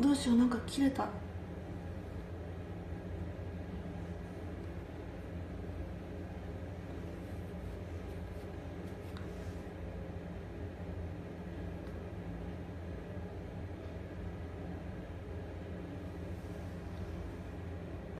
どうしようなんか切れた。